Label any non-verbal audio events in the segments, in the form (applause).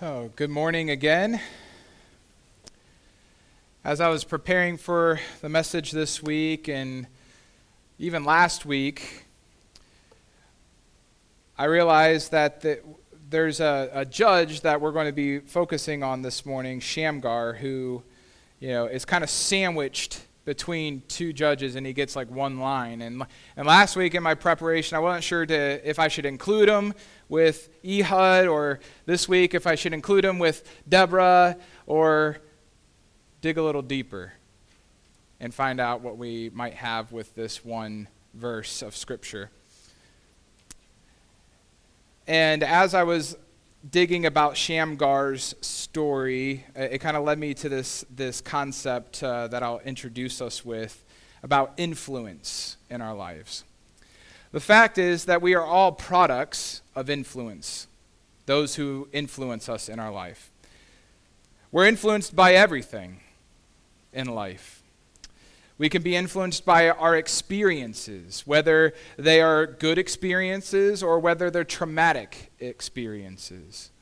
Oh, good morning again. As I was preparing for the message this week and even last week, I realized that the, there's a, a, judge that we're going to be focusing on this morning, Shamgar, who, you know, is kind of sandwiched between two judges and he gets like one line. And, and last week in my preparation, I wasn't sure to, if I should include him with Ehud or this week if I should include him with Deborah or dig a little deeper and find out what we might have with this one verse of Scripture. And as I was digging about Shamgar's story, it kind of led me to this, this concept uh, that I'll introduce us with about influence in our lives. The fact is that we are all products of influence, those who influence us in our life. We're influenced by everything in life. We can be influenced by our experiences, whether they are good experiences or whether they're traumatic experiences.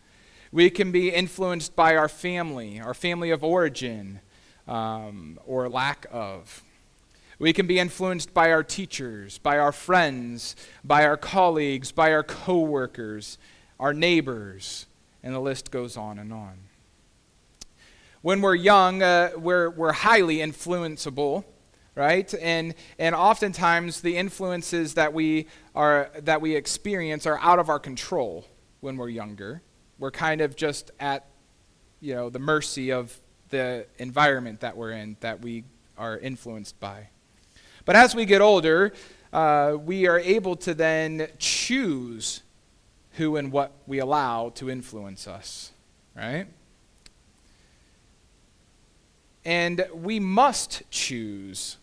We can be influenced by our family, our family of origin, um, or lack of. We can be influenced by our teachers, by our friends, by our colleagues, by our coworkers, our neighbors, and the list goes on and on. When we're young, uh, we're, we're highly influenceable right? And, and oftentimes the influences that we, are, that we experience are out of our control when we're younger. We're kind of just at you know, the mercy of the environment that we're in that we are influenced by. But as we get older, uh, we are able to then choose who and what we allow to influence us, right? And we must choose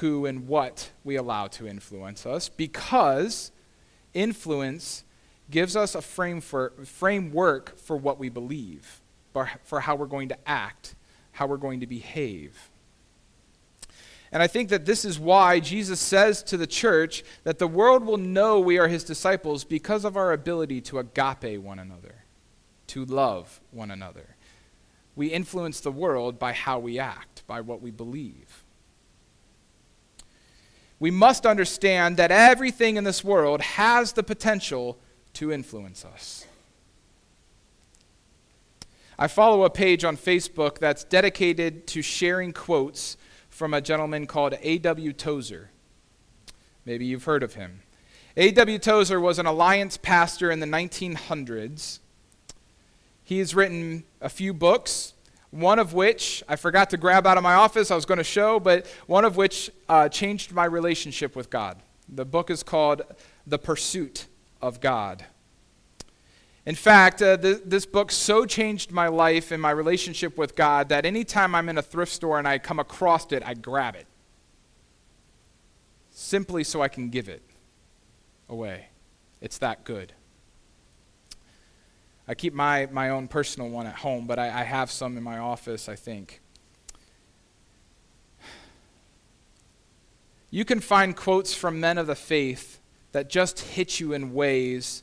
who and what we allow to influence us because influence gives us a frame for, framework for what we believe, for, for how we're going to act, how we're going to behave. And I think that this is why Jesus says to the church that the world will know we are his disciples because of our ability to agape one another, to love one another. We influence the world by how we act, by what we believe we must understand that everything in this world has the potential to influence us. I follow a page on Facebook that's dedicated to sharing quotes from a gentleman called A.W. Tozer. Maybe you've heard of him. A.W. Tozer was an alliance pastor in the 1900s. He has written a few books, one of which I forgot to grab out of my office, I was going to show, but one of which uh, changed my relationship with God. The book is called The Pursuit of God. In fact, uh, th- this book so changed my life and my relationship with God that anytime I'm in a thrift store and I come across it, I grab it. Simply so I can give it away. It's that good. I keep my, my own personal one at home, but I, I have some in my office, I think. You can find quotes from men of the faith that just hit you in ways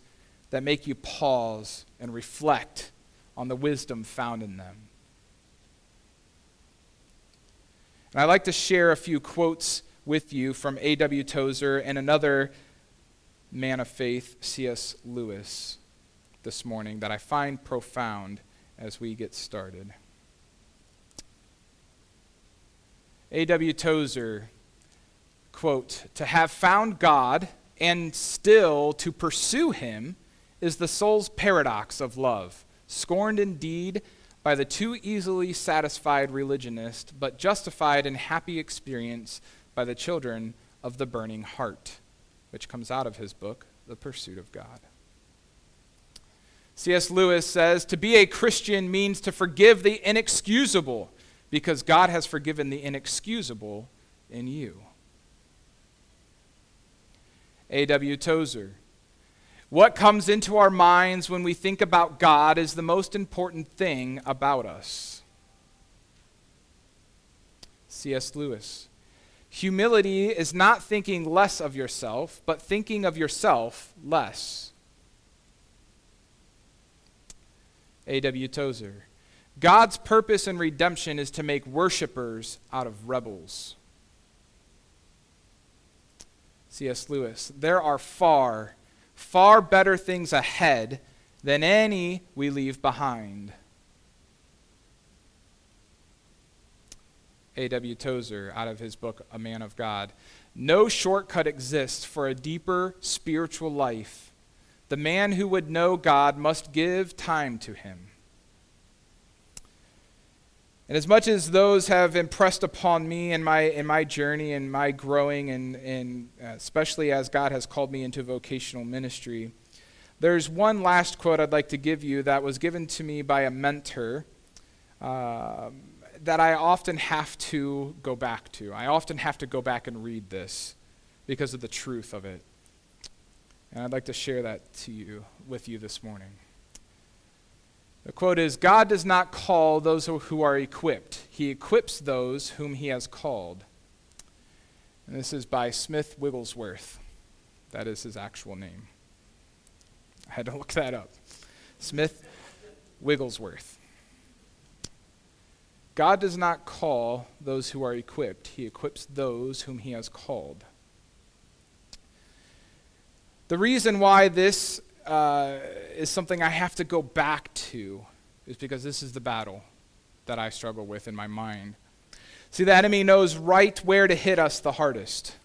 that make you pause and reflect on the wisdom found in them. And I'd like to share a few quotes with you from A.W. Tozer and another man of faith, C.S. Lewis this morning that I find profound as we get started. A.W. Tozer, quote, To have found God and still to pursue him is the soul's paradox of love, scorned indeed by the too easily satisfied religionist, but justified in happy experience by the children of the burning heart, which comes out of his book, The Pursuit of God. C.S. Lewis says to be a Christian means to forgive the inexcusable because God has forgiven the inexcusable in you. A.W. Tozer. What comes into our minds when we think about God is the most important thing about us. C.S. Lewis. Humility is not thinking less of yourself, but thinking of yourself less. A.W. Tozer. God's purpose in redemption is to make worshipers out of rebels. C.S. Lewis. There are far, far better things ahead than any we leave behind. A.W. Tozer, out of his book, A Man of God. No shortcut exists for a deeper spiritual life. The man who would know God must give time to him. And as much as those have impressed upon me in my, in my journey and my growing, and, and uh, especially as God has called me into vocational ministry, there's one last quote I'd like to give you that was given to me by a mentor uh, that I often have to go back to. I often have to go back and read this because of the truth of it. And I'd like to share that to you with you this morning. The quote is God does not call those who are equipped, He equips those whom He has called. And this is by Smith Wigglesworth. That is his actual name. I had to look that up. Smith Wigglesworth. God does not call those who are equipped, He equips those whom He has called. The reason why this uh, is something I have to go back to, is because this is the battle that I struggle with in my mind. See, the enemy knows right where to hit us the hardest.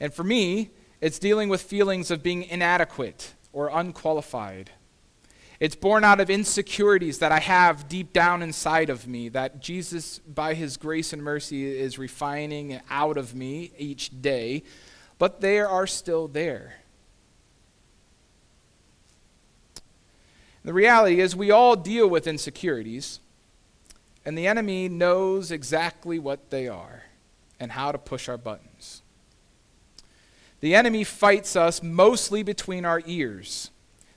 And for me, it's dealing with feelings of being inadequate or unqualified. It's born out of insecurities that I have deep down inside of me that Jesus, by his grace and mercy, is refining out of me each day, but they are still there. The reality is, we all deal with insecurities, and the enemy knows exactly what they are and how to push our buttons. The enemy fights us mostly between our ears.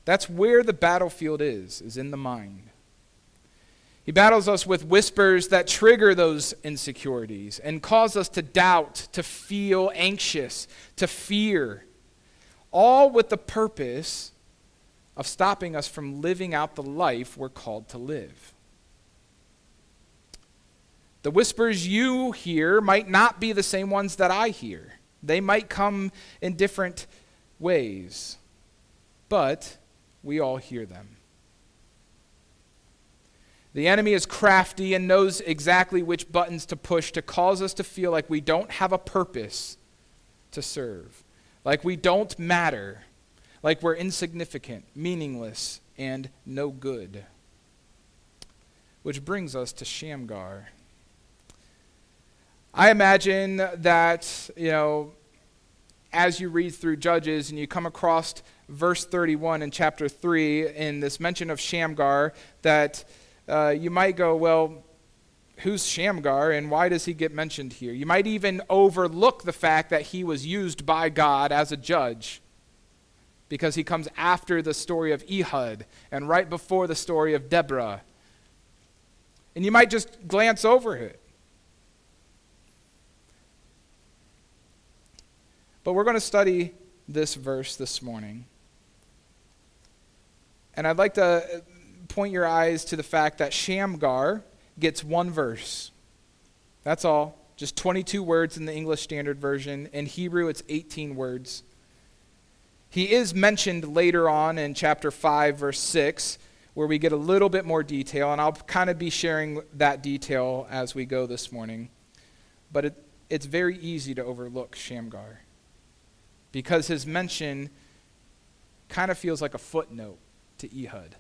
That's where the battlefield is, is in the mind. He battles us with whispers that trigger those insecurities and cause us to doubt, to feel anxious, to fear, all with the purpose of stopping us from living out the life we're called to live. The whispers you hear might not be the same ones that I hear. They might come in different ways, but we all hear them. The enemy is crafty and knows exactly which buttons to push to cause us to feel like we don't have a purpose to serve, like we don't matter, like we're insignificant, meaningless, and no good. Which brings us to Shamgar. I imagine that, you know, as you read through Judges and you come across verse 31 in chapter 3 in this mention of Shamgar, that uh, you might go, well, who's Shamgar and why does he get mentioned here? You might even overlook the fact that he was used by God as a judge because he comes after the story of Ehud and right before the story of Deborah. And you might just glance over it. But we're going to study this verse this morning. And I'd like to point your eyes to the fact that Shamgar gets one verse. That's all. Just 22 words in the English Standard Version. In Hebrew, it's 18 words. He is mentioned later on in chapter 5, verse 6, where we get a little bit more detail, and I'll kind of be sharing that detail as we go this morning. But it, it's very easy to overlook Shamgar because his mention kind of feels like a footnote to Ehud.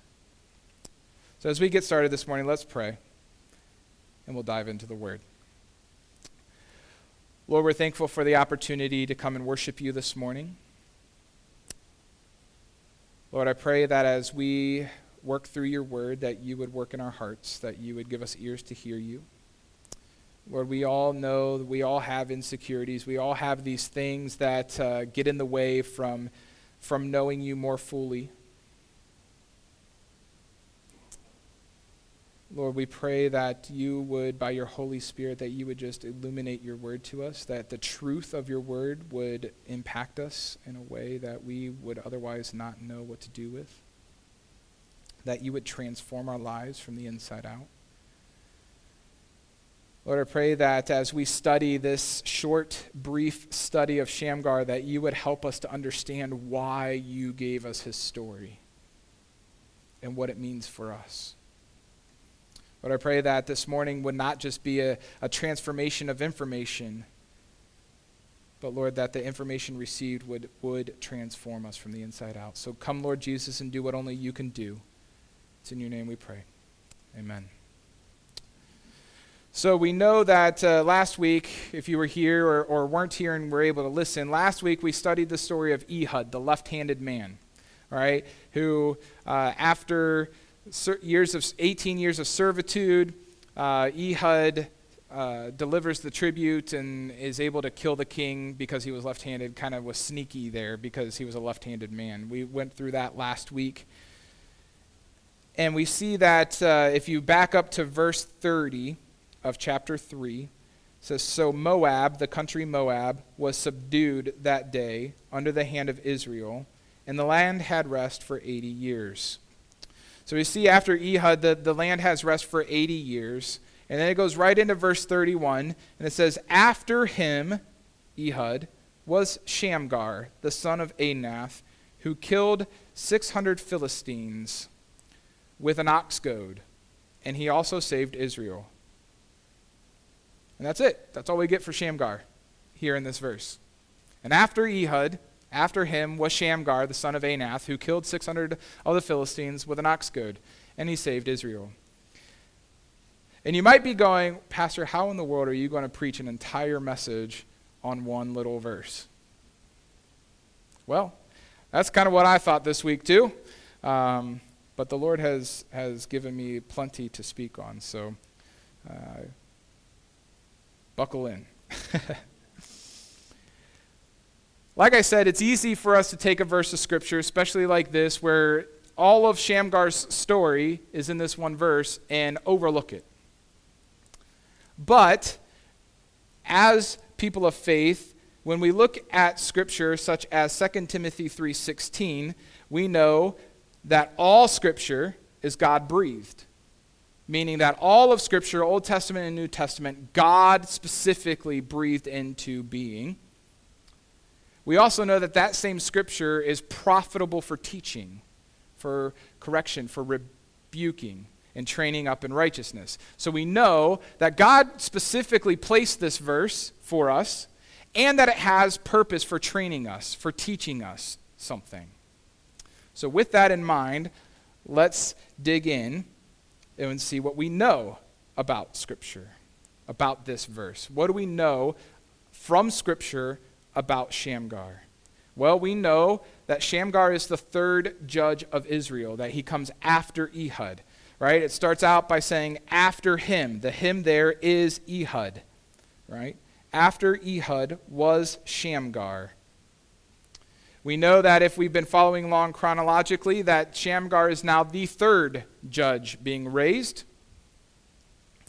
So as we get started this morning, let's pray, and we'll dive into the word. Lord, we're thankful for the opportunity to come and worship you this morning. Lord, I pray that as we work through your word, that you would work in our hearts, that you would give us ears to hear you. Lord, we all know that we all have insecurities. We all have these things that uh, get in the way from, from knowing you more fully. Lord, we pray that you would, by your Holy Spirit, that you would just illuminate your word to us, that the truth of your word would impact us in a way that we would otherwise not know what to do with. that you would transform our lives from the inside out. Lord, I pray that as we study this short, brief study of Shamgar, that you would help us to understand why you gave us his story and what it means for us. Lord, I pray that this morning would not just be a, a transformation of information, but Lord, that the information received would, would transform us from the inside out. So come, Lord Jesus, and do what only you can do. It's in your name we pray. Amen. So we know that uh, last week, if you were here or, or weren't here and were able to listen, last week we studied the story of Ehud, the left handed man, right? Who, uh, after years of 18 years of servitude, uh, Ehud uh, delivers the tribute and is able to kill the king because he was left handed, kind of was sneaky there because he was a left handed man. We went through that last week. And we see that uh, if you back up to verse 30, of chapter 3 says so moab the country moab was subdued that day under the hand of israel and the land had rest for 80 years so we see after ehud the, the land has rest for 80 years and then it goes right into verse 31 and it says after him ehud was shamgar the son of anath who killed 600 philistines with an ox goad and he also saved israel and that's it. That's all we get for Shamgar here in this verse. And after Ehud, after him was Shamgar, the son of Anath, who killed 600 of the Philistines with an ox goad, and he saved Israel. And you might be going, Pastor, how in the world are you going to preach an entire message on one little verse? Well, that's kind of what I thought this week, too. Um, but the Lord has, has given me plenty to speak on. So uh, Buckle in. (laughs) like I said, it's easy for us to take a verse of Scripture, especially like this, where all of Shamgar's story is in this one verse, and overlook it. But as people of faith, when we look at scripture such as 2 Timothy 3:16, we know that all scripture is God breathed meaning that all of Scripture, Old Testament and New Testament, God specifically breathed into being. We also know that that same Scripture is profitable for teaching, for correction, for rebuking, and training up in righteousness. So we know that God specifically placed this verse for us and that it has purpose for training us, for teaching us something. So, with that in mind, let's dig in and see what we know about Scripture, about this verse. What do we know from Scripture about Shamgar? Well, we know that Shamgar is the third judge of Israel, that he comes after Ehud, right? It starts out by saying, after him. The him there is Ehud, right? After Ehud was Shamgar. We know that if we've been following along chronologically, that Shamgar is now the third judge being raised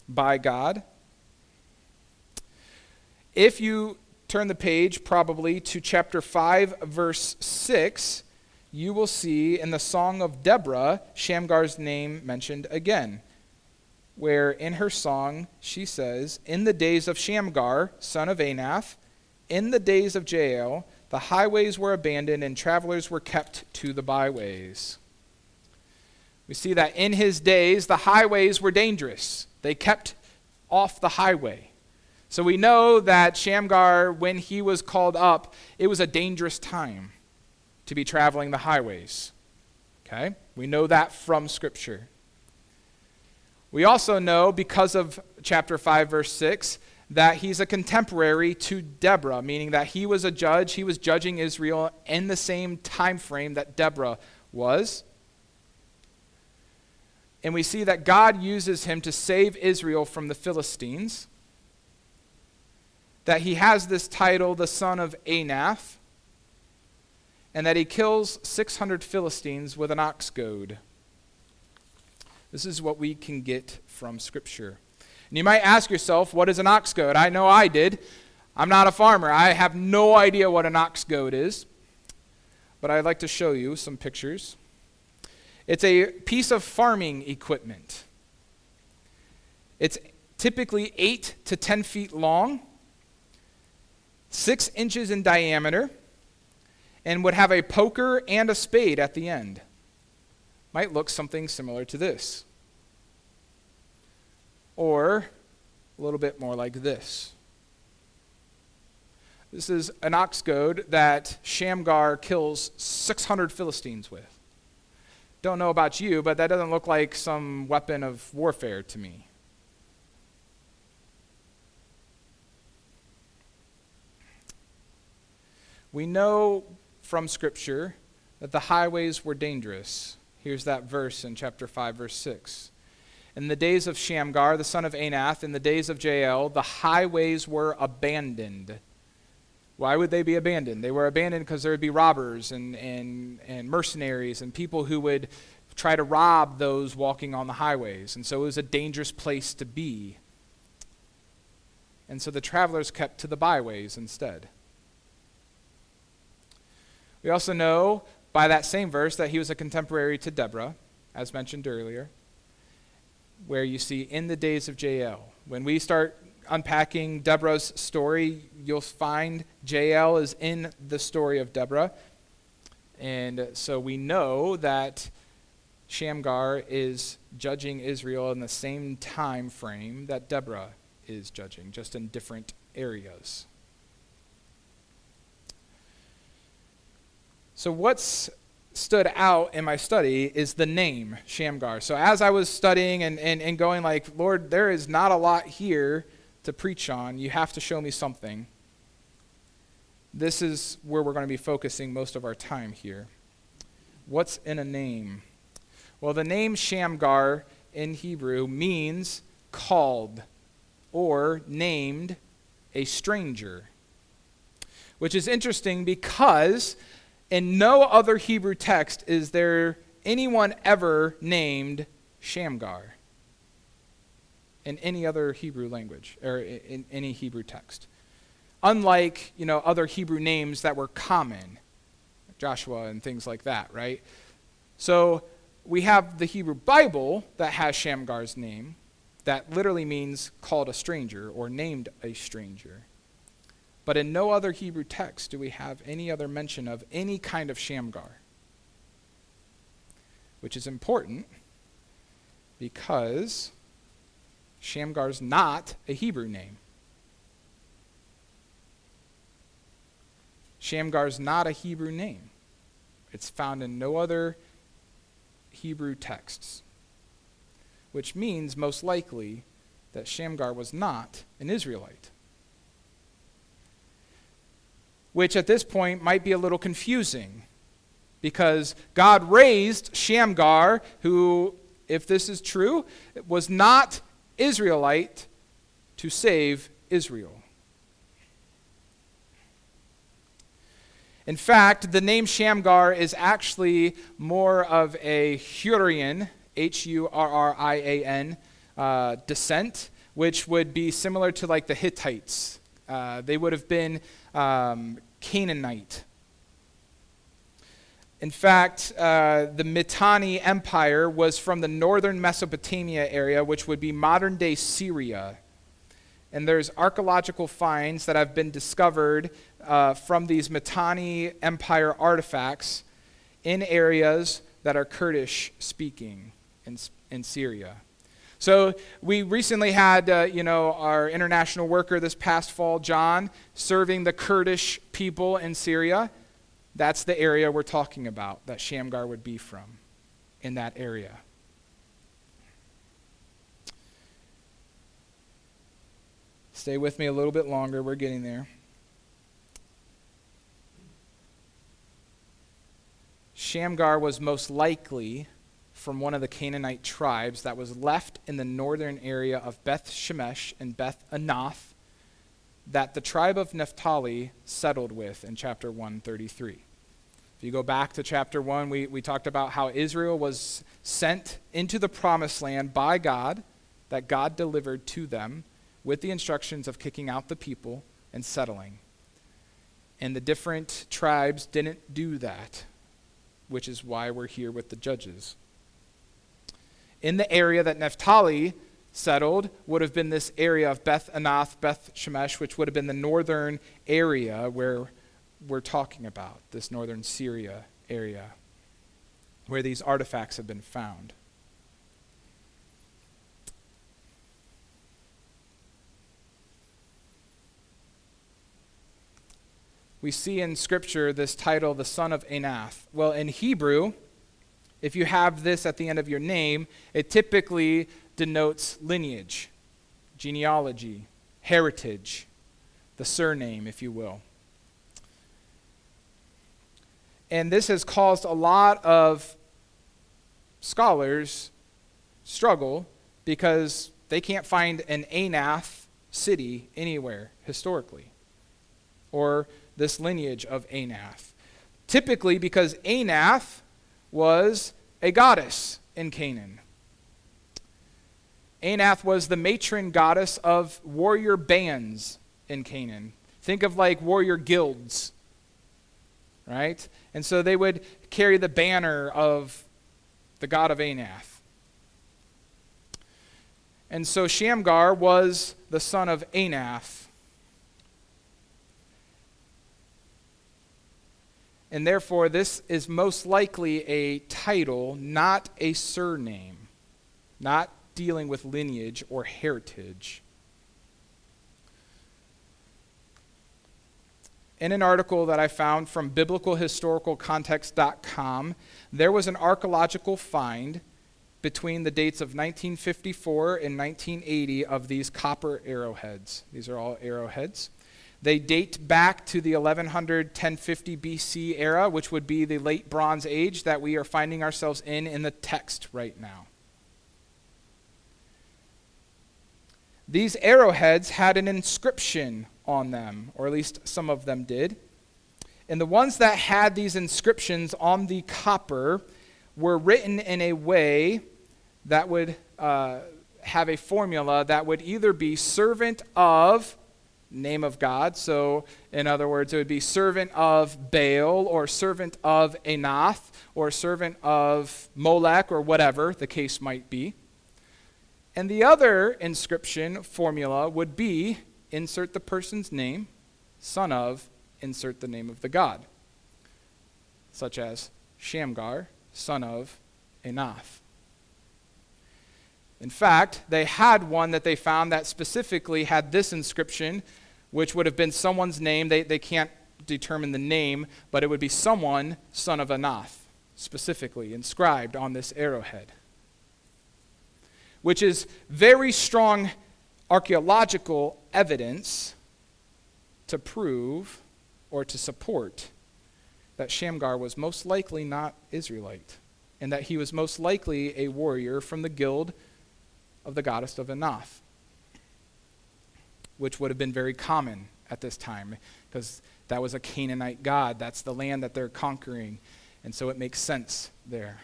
by God. If you turn the page probably to chapter 5, verse 6, you will see in the Song of Deborah Shamgar's name mentioned again, where in her song she says, In the days of Shamgar, son of Anath, in the days of Jael, the highways were abandoned and travelers were kept to the byways. We see that in his days, the highways were dangerous. They kept off the highway. So we know that Shamgar, when he was called up, it was a dangerous time to be traveling the highways. Okay? We know that from Scripture. We also know, because of chapter 5, verse 6, that he's a contemporary to Deborah, meaning that he was a judge, he was judging Israel in the same time frame that Deborah was. And we see that God uses him to save Israel from the Philistines. That he has this title, the son of Anath, and that he kills 600 Philistines with an ox goad. This is what we can get from Scripture. And you might ask yourself, what is an ox goad? I know I did. I'm not a farmer. I have no idea what an ox goad is. But I'd like to show you some pictures. It's a piece of farming equipment. It's typically 8 to 10 feet long, 6 inches in diameter, and would have a poker and a spade at the end. Might look something similar to this. Or a little bit more like this. This is an ox goad that Shamgar kills 600 Philistines with. Don't know about you, but that doesn't look like some weapon of warfare to me. We know from Scripture that the highways were dangerous. Here's that verse in chapter 5, verse 6. In the days of Shamgar, the son of Anath, in the days of Jael, the highways were abandoned. Why would they be abandoned? They were abandoned because there would be robbers and, and, and mercenaries and people who would try to rob those walking on the highways. And so it was a dangerous place to be. And so the travelers kept to the byways instead. We also know by that same verse that he was a contemporary to Deborah, as mentioned earlier where you see in the days of Jael. When we start unpacking Deborah's story, you'll find Jael is in the story of Deborah. And so we know that Shamgar is judging Israel in the same time frame that Deborah is judging, just in different areas. So, what's stood out in my study is the name Shamgar. So as I was studying and, and, and going like, Lord, there is not a lot here to preach on. You have to show me something. This is where we're going to be focusing most of our time here. What's in a name? Well, the name Shamgar in Hebrew means called or named a stranger, which is interesting because in no other Hebrew text is there anyone ever named Shamgar in any other Hebrew language or in any Hebrew text. Unlike, you know, other Hebrew names that were common, Joshua and things like that, right? So we have the Hebrew Bible that has Shamgar's name that literally means called a stranger or named a stranger. But in no other Hebrew text do we have any other mention of any kind of Shamgar, which is important because Shamgar's not a Hebrew name. Shamgar's not a Hebrew name. It's found in no other Hebrew texts, which means most likely that Shamgar was not an Israelite which at this point might be a little confusing because God raised Shamgar, who, if this is true, was not Israelite, to save Israel. In fact, the name Shamgar is actually more of a Hurrian, H U R R I A N, uh, descent, which would be similar to like the Hittites. Uh, they would have been um, Canaanite. In fact, uh, the Mitanni Empire was from the northern Mesopotamia area, which would be modern day Syria. And there's archaeological finds that have been discovered uh, from these Mitanni Empire artifacts in areas that are Kurdish speaking in, in Syria. So we recently had, uh, you know, our international worker this past fall, John, serving the Kurdish people in Syria. That's the area we're talking about that Shamgar would be from, in that area. Stay with me a little bit longer. We're getting there. Shamgar was most likely from one of the Canaanite tribes that was left in the northern area of Beth Shemesh and Beth Anath that the tribe of Naphtali settled with in chapter 133. If you go back to chapter 1, we, we talked about how Israel was sent into the promised land by God, that God delivered to them with the instructions of kicking out the people and settling. And the different tribes didn't do that, which is why we're here with the judges. In the area that Naphtali settled would have been this area of Beth Anath, Beth Shemesh, which would have been the northern area where we're talking about, this northern Syria area, where these artifacts have been found. We see in Scripture this title, the son of Anath. Well, in Hebrew, if you have this at the end of your name, it typically denotes lineage, genealogy, heritage, the surname, if you will. And this has caused a lot of scholars struggle because they can't find an Anath city anywhere historically, or this lineage of Anath. Typically, because Anath was a goddess in Canaan. Anath was the matron goddess of warrior bands in Canaan. Think of like warrior guilds, right? And so they would carry the banner of the god of Anath. And so Shamgar was the son of Anath. And therefore, this is most likely a title, not a surname, not dealing with lineage or heritage. In an article that I found from biblicalhistoricalcontext.com, there was an archaeological find between the dates of 1954 and 1980 of these copper arrowheads. These are all arrowheads. They date back to the 1100 1050 BC era, which would be the late Bronze Age that we are finding ourselves in in the text right now. These arrowheads had an inscription on them, or at least some of them did. And the ones that had these inscriptions on the copper were written in a way that would uh, have a formula that would either be servant of name of God. So, in other words, it would be servant of Baal or servant of Anath or servant of Molech or whatever the case might be. And the other inscription formula would be insert the person's name, son of, insert the name of the god, such as Shamgar, son of Anath. In fact, they had one that they found that specifically had this inscription, which would have been someone's name. They, they can't determine the name, but it would be someone, son of Anath, specifically inscribed on this arrowhead which is very strong archaeological evidence to prove or to support that Shamgar was most likely not Israelite and that he was most likely a warrior from the guild of the goddess of Anath, which would have been very common at this time because that was a Canaanite god. That's the land that they're conquering. And so it makes sense there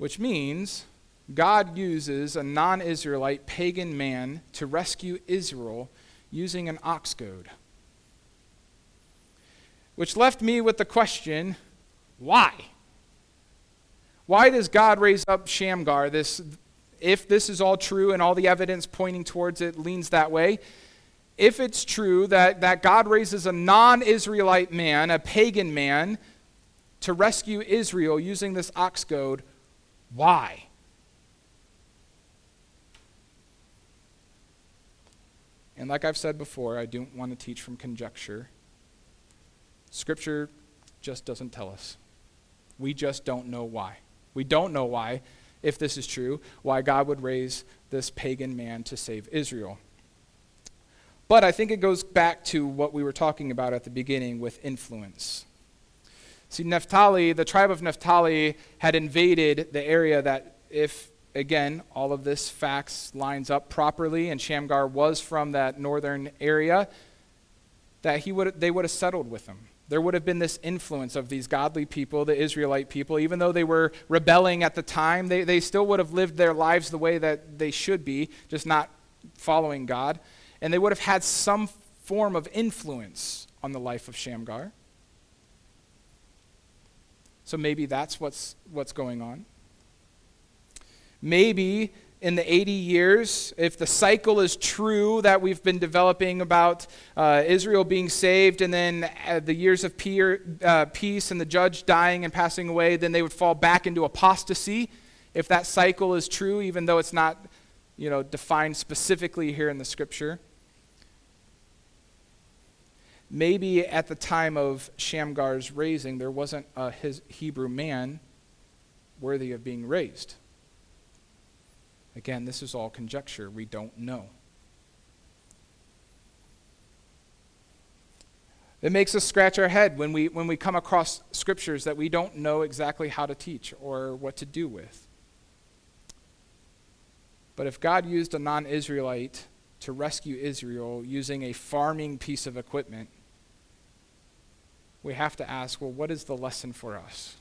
which means God uses a non Israelite pagan man to rescue Israel using an ox goad. Which left me with the question why? Why does God raise up Shamgar? This, if this is all true and all the evidence pointing towards it leans that way, if it's true that, that God raises a non Israelite man, a pagan man, to rescue Israel using this ox goad, why? And like I've said before, I don't want to teach from conjecture. Scripture just doesn't tell us. We just don't know why. We don't know why, if this is true, why God would raise this pagan man to save Israel. But I think it goes back to what we were talking about at the beginning with influence. See, Naphtali, the tribe of Naphtali, had invaded the area that, if, again, all of this facts lines up properly, and Shamgar was from that northern area, that he would, they would have settled with him. There would have been this influence of these godly people, the Israelite people. Even though they were rebelling at the time, they, they still would have lived their lives the way that they should be, just not following God. And they would have had some form of influence on the life of Shamgar. So maybe that's what's, what's going on. Maybe in the 80 years, if the cycle is true that we've been developing about uh, Israel being saved and then uh, the years of peer, uh, peace and the judge dying and passing away, then they would fall back into apostasy. If that cycle is true, even though it's not you know, defined specifically here in the scripture. Maybe at the time of Shamgar's raising, there wasn't a Hebrew man worthy of being raised. Again, this is all conjecture. We don't know. It makes us scratch our head when we, when we come across scriptures that we don't know exactly how to teach or what to do with. But if God used a non Israelite to rescue Israel using a farming piece of equipment, we have to ask well, what is the lesson for us?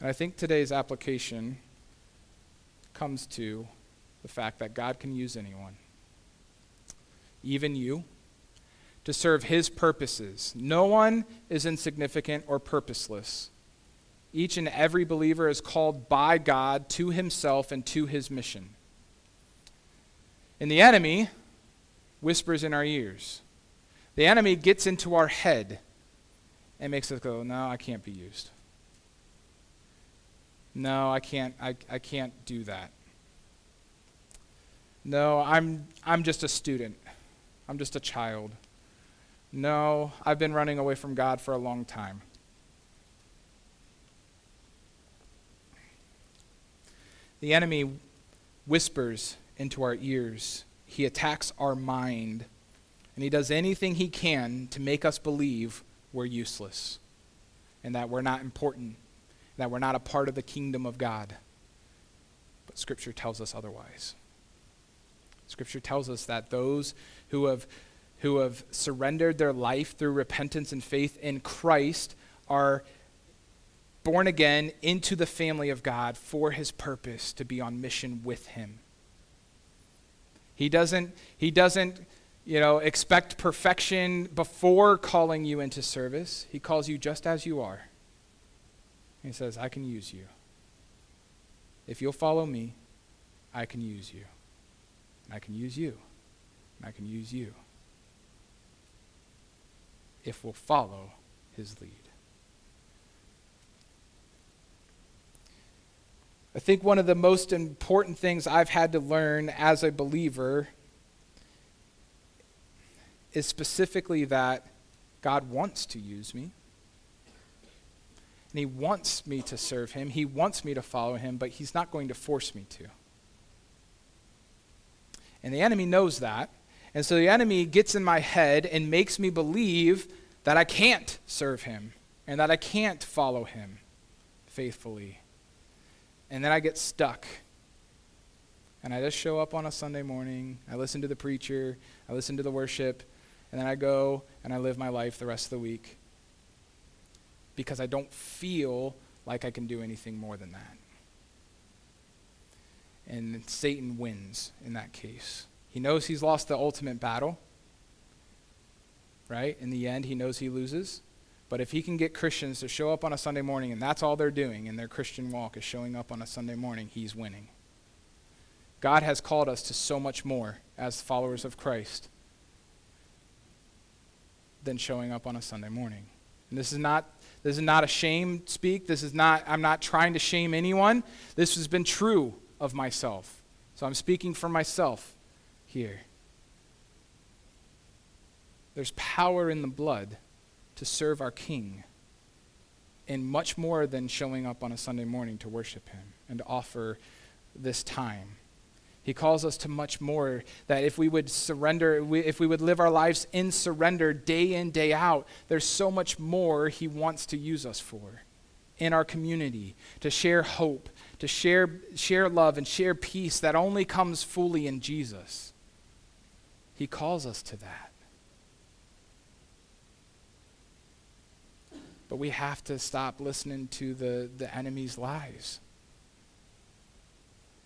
And I think today's application comes to the fact that God can use anyone, even you, to serve his purposes. No one is insignificant or purposeless. Each and every believer is called by God to himself and to his mission. And the enemy whispers in our ears. The enemy gets into our head and makes us go, No, I can't be used. No, I can't, I, I can't do that. No, I'm, I'm just a student. I'm just a child. No, I've been running away from God for a long time. The enemy whispers into our ears, he attacks our mind, and he does anything he can to make us believe we're useless and that we're not important that we're not a part of the kingdom of God. But Scripture tells us otherwise. Scripture tells us that those who have, who have surrendered their life through repentance and faith in Christ are born again into the family of God for his purpose to be on mission with him. He doesn't, he doesn't you know, expect perfection before calling you into service. He calls you just as you are. He says, I can use you. If you'll follow me, I can use you. And I can use you. And I can use you. If we'll follow his lead. I think one of the most important things I've had to learn as a believer is specifically that God wants to use me. And he wants me to serve him. He wants me to follow him, but he's not going to force me to. And the enemy knows that. And so the enemy gets in my head and makes me believe that I can't serve him and that I can't follow him faithfully. And then I get stuck. And I just show up on a Sunday morning. I listen to the preacher. I listen to the worship. And then I go and I live my life the rest of the week because I don't feel like I can do anything more than that. And Satan wins in that case. He knows he's lost the ultimate battle, right? In the end, he knows he loses. But if he can get Christians to show up on a Sunday morning and that's all they're doing in their Christian walk is showing up on a Sunday morning, he's winning. God has called us to so much more as followers of Christ than showing up on a Sunday morning. And this is not this is not a shame speak. This is not, I'm not trying to shame anyone. This has been true of myself. So I'm speaking for myself here. There's power in the blood to serve our King, and much more than showing up on a Sunday morning to worship Him and to offer this time. He calls us to much more. That if we would surrender, if we would live our lives in surrender day in, day out, there's so much more He wants to use us for in our community to share hope, to share, share love, and share peace that only comes fully in Jesus. He calls us to that. But we have to stop listening to the, the enemy's lies.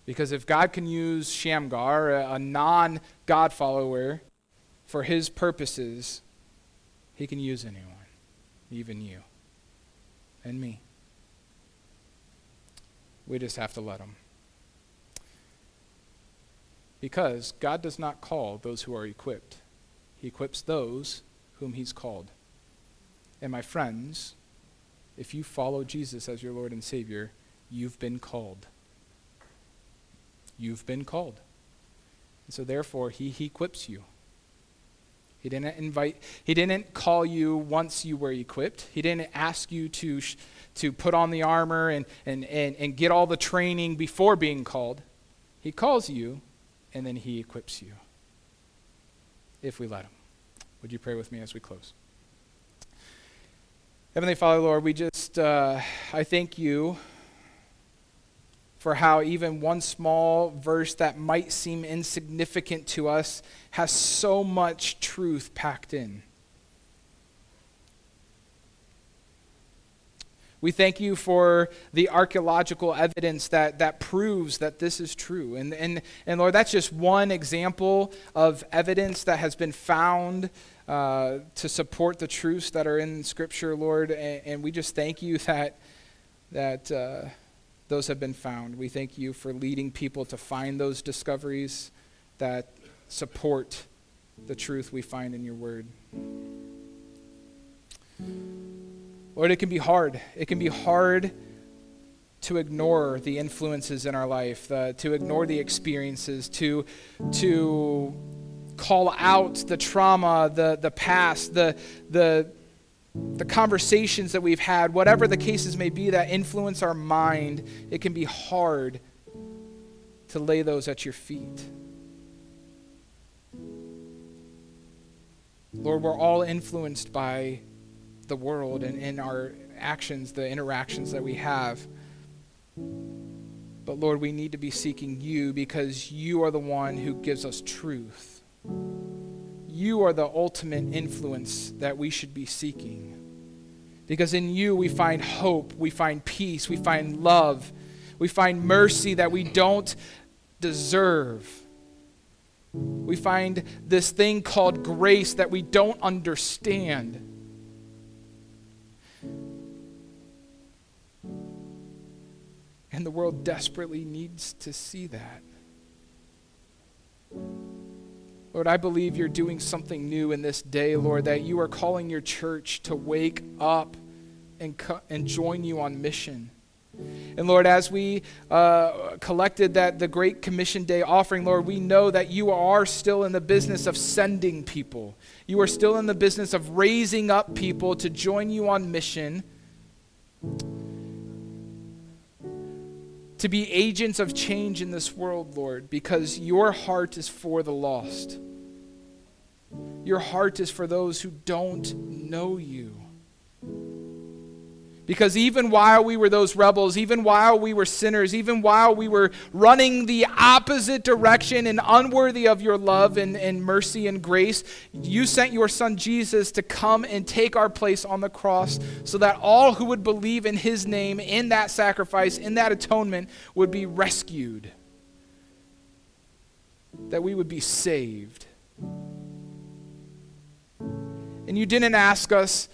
Because if God can use Shamgar, a, non God follower, for his purposes, he can use anyone, even you. and me. We just have to let Him. Because God does not call those who are equipped, He equips those whom He's called. And my friends, if you follow Jesus as your Lord and Savior, you've been called. You've been called. And so therefore, He, he equips you. He didn't invite, he didn't call you once you were equipped. He didn't ask you to, to put on the armor and, and, and, and get all the training before being called. He calls you and then he equips you if we let him. Would you pray with me as we close? Heavenly Father, Lord, we just, uh, I thank you for how even one small verse that might seem insignificant to us has so much truth packed in. We thank you for the archaeological evidence that, that proves that this is true. And, and, and Lord, that's just one example of evidence that has been found uh, to support the truths that are in Scripture, Lord. And, and we just thank you (laughs) that, that uh, those have been found. We thank you for leading people to find those discoveries that support the truth we find in your word. Lord, it can be hard. It can be hard to ignore the influences in our life, the, to ignore the experiences, to, to call out the trauma, the, the past, the, the, the conversations that we've had, whatever the cases may be that influence our mind, it can be hard to lay those at your feet. Lord, we're all influenced by the world and in our actions, the interactions that we have. But Lord, we need to be seeking you because you are the one who gives us truth. You are the ultimate influence that we should be seeking. Because in you we find hope, we find peace, we find love, we find mercy that we don't deserve. We find this thing called grace that we don't understand. And the world desperately needs to see that. Lord, I believe you're doing something new in this day, Lord, that you are calling your church to wake up and, co- and join you on mission. And Lord, as we uh, collected that the Great Commission Day offering, Lord, we know that you are still in the business of sending people. You are still in the business of raising up people to join you on mission to be agents of change in this world, Lord, because your heart is for the lost. Your heart is for those who don't know you. Because even while we were those rebels, even while we were sinners, even while we were running the opposite direction and unworthy of your love and, and mercy and grace, you sent your son Jesus to come and take our place on the cross so that all who would believe in his name, in that sacrifice, in that atonement, would be rescued. That we would be saved. And you didn't ask us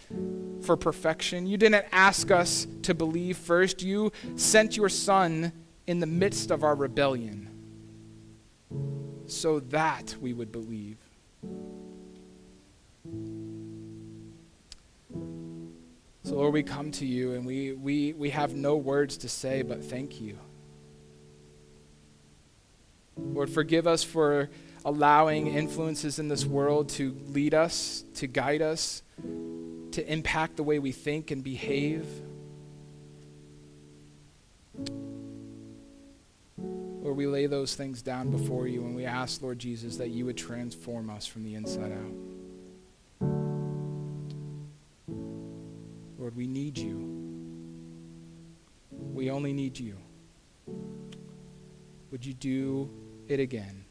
for perfection. You didn't ask us to believe first. You sent your Son in the midst of our rebellion so that we would believe. So, Lord, we come to you and we, we, we have no words to say but thank you. Lord, forgive us for allowing influences in this world to lead us, to guide us, to impact the way we think and behave. Lord, we lay those things down before you and we ask, Lord Jesus, that you would transform us from the inside out. Lord, we need you. We only need you. Would you do it again?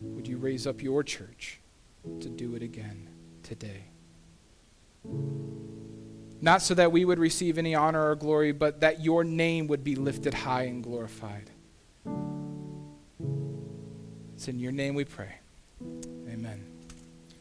Would you raise up your church to do it again? Today. Not so that we would receive any honor or glory, but that your name would be lifted high and glorified. It's in your name we pray.